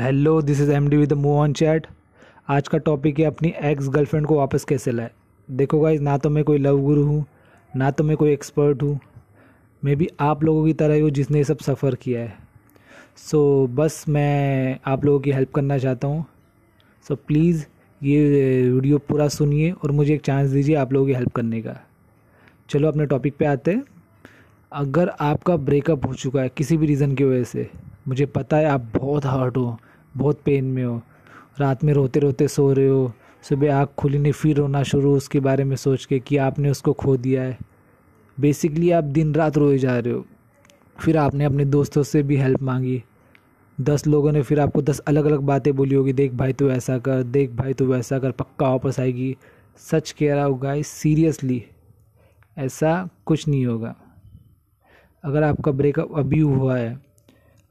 Hello this is M D with move on chat आज का topic है अपनी एक्स गर्लफ्रेंड को वापस कैसे लाए? देखो गाइज़ ना तो मैं कोई लव गुरु हूँ ना तो मैं कोई एक्सपर्ट हूँ मैं भी आप लोगों की तरह ही हूँ जिसने ये सब सफ़र किया है। सो so, बस मैं आप लोगों की हेल्प करना चाहता हूँ। सो so, प्लीज़ ये वीडियो पूरा सुनिए और मुझे एक चांस दीजिए आप लोगों की हेल्प करने का। चलो अपने टॉपिक पे आते हैं। अगर आपका ब्रेकअप हो चुका है किसी भी रीज़न की वजह से मुझे पता है आप बहुत हर्ट हो। बहुत पेन में हो। रात में रोते रोते सो रहे हो। सुबह आँख खुली नहीं, फिर रोना शुरू उसके बारे में सोच के कि आपने उसको खो दिया है। बेसिकली आप दिन रात रोए जा रहे हो। फिर आपने अपने दोस्तों से भी हेल्प मांगी। दस लोगों ने फिर आपको दस अलग अलग बातें बोली होगी, देख भाई तू ऐसा कर, देख भाई तू वैसा कर, पक्का वापस आएगी। सच कह रहा होगा इस सीरियसली ऐसा कुछ नहीं होगा। अगर आपका ब्रेकअप अभी हुआ है,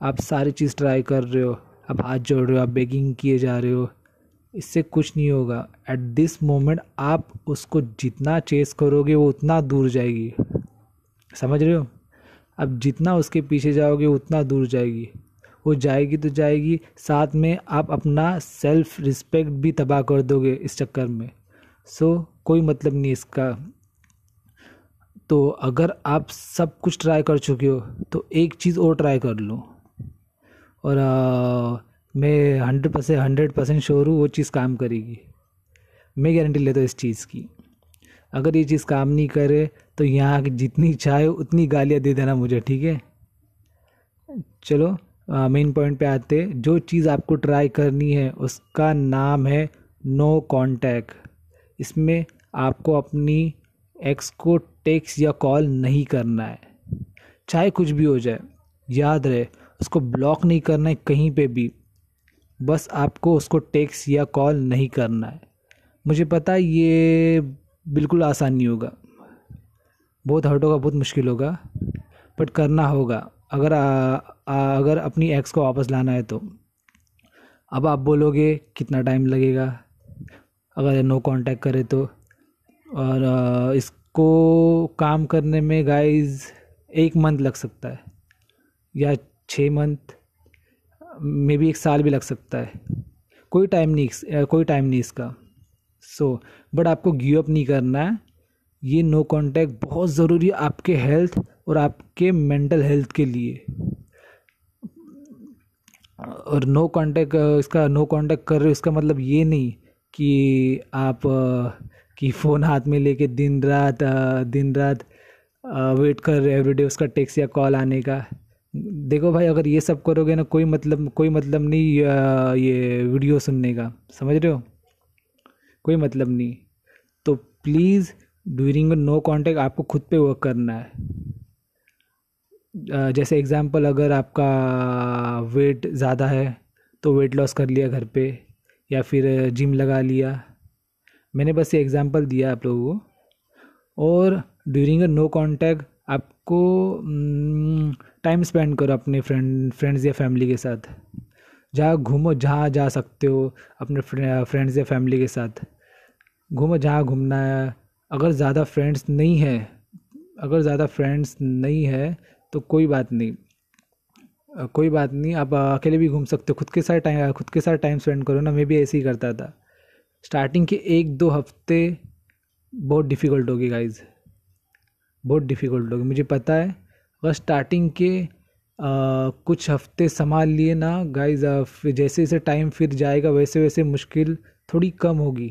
आप सारी चीज़ ट्राई कर रहे हो आप हाथ जोड़ रहे हो आप बेगिंग किए जा रहे हो इससे कुछ नहीं होगा। एट दिस मोमेंट आप उसको जितना चेस करोगे वो उतना दूर जाएगी। समझ रहे हो? अब जितना उसके पीछे जाओगे उतना दूर जाएगी। वो जाएगी तो जाएगी साथ में आप अपना सेल्फ रिस्पेक्ट भी तबाह कर दोगे इस चक्कर में। सो so, कोई मतलब नहीं इसका। तो अगर आप सब कुछ ट्राई कर चुके हो तो एक चीज़ और ट्राई कर लो। और आ, मैं hundred percent hundred percent sure हूँ वो चीज़ काम करेगी। मैं गारंटी लेता हूँ इस चीज़ की। अगर ये चीज़ काम नहीं करे तो यहाँ जितनी चाहे उतनी गालियाँ दे देना मुझे ठीक है? चलो मेन पॉइंट पे आते जो चीज़ आपको ट्राई करनी है उसका नाम है नो कांटेक्ट इसमें आपको अपनी एक्स को टेक्स या कॉल नहीं करना है। चाहे कुछ भी हो जाए याद रहे उसको ब्लॉक नहीं करना है कहीं पे भी। बस आपको उसको टेक्स या कॉल नहीं करना है। मुझे पता है ये बिल्कुल आसान नहीं होगा। बहुत हर्ट होगा बहुत मुश्किल होगा बट करना होगा। अगर आ, आ, अगर अपनी एक्स को वापस लाना है तो। अब आप बोलोगे कितना टाइम लगेगा? अगर नो कांटेक्ट करे तो। और इसको काम करने में गाइस एक मंथ लग सकता है। या छः मंथ मे बी एक साल भी लग सकता है। कोई टाइम नहीं कोई टाइम नहीं इसका। सो so, बट आपको गिव अप नहीं करना है। ये नो कांटेक्ट बहुत ज़रूरी है आपके हेल्थ और आपके मेंटल हेल्थ के लिए। और नो कांटेक्ट इसका नो कांटेक्ट कर रहे हो इसका मतलब ये नहीं कि आप कि फ़ोन हाथ में लेके दिन रात दिन रात वेट कर रहे एवरीडे उसका टेक्स या कॉल आने का। देखो भाई, अगर ये सब करोगे ना, कोई मतलब कोई मतलब नहीं ये वीडियो सुनने का। समझ रहे हो? कोई मतलब नहीं। तो प्लीज़ ड्यूरिंग नो कांटेक्ट आपको खुद पे वर्क करना है। जैसे एग्ज़ाम्पल अगर आपका वेट ज़्यादा है तो वेट लॉस कर लिया घर पे, या फिर जिम लगा लिया। मैंने बस ये एग्ज़ाम्पल दिया आप लोगों को। और ड्यूरिंग अ नो कांटेक्ट आपको टाइम स्पेंड करो अपने फ्रेंड फ्रेंड्स या फैमिली के साथ। जहाँ घूमो, जहाँ जा सकते हो अपने फ्रेंड्स या फैमिली के साथ। घूमो, जहाँ घूमना है। अगर ज़्यादा फ्रेंड्स नहीं है, अगर ज़्यादा फ्रेंड्स नहीं है तो कोई बात नहीं। कोई बात नहीं, आप अकेले भी घूम सकते हो। खुद के साथ टाइम, खुद के साथ टाइम स्पेंड करो ना, मैं भी ऐसे ही करता था। स्टार्टिंग के एक दो हफ़्ते बहुत डिफ़िकल्ट होगी गाइज़ बहुत डिफ़िकल्ट होगी मुझे पता है अगर स्टार्टिंग के आ, कुछ हफ़्ते संभाल लिए ना गाइज़ जैसे जैसे टाइम फिर जाएगा वैसे वैसे मुश्किल थोड़ी कम होगी।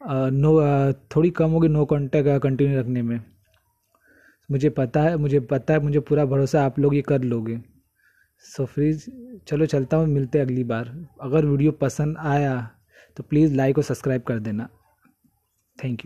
नो थोड़ी कम होगी नो कॉन्टैक्ट कंटिन्यू रखने में। मुझे पता है मुझे पता है मुझे पूरा भरोसा आप लोग ये कर लोगे। सो फ्रीज चलो चलता हूँ मिलते अगली बार। अगर वीडियो पसंद आया तो प्लीज़ लाइक और सब्सक्राइब कर देना। Thank you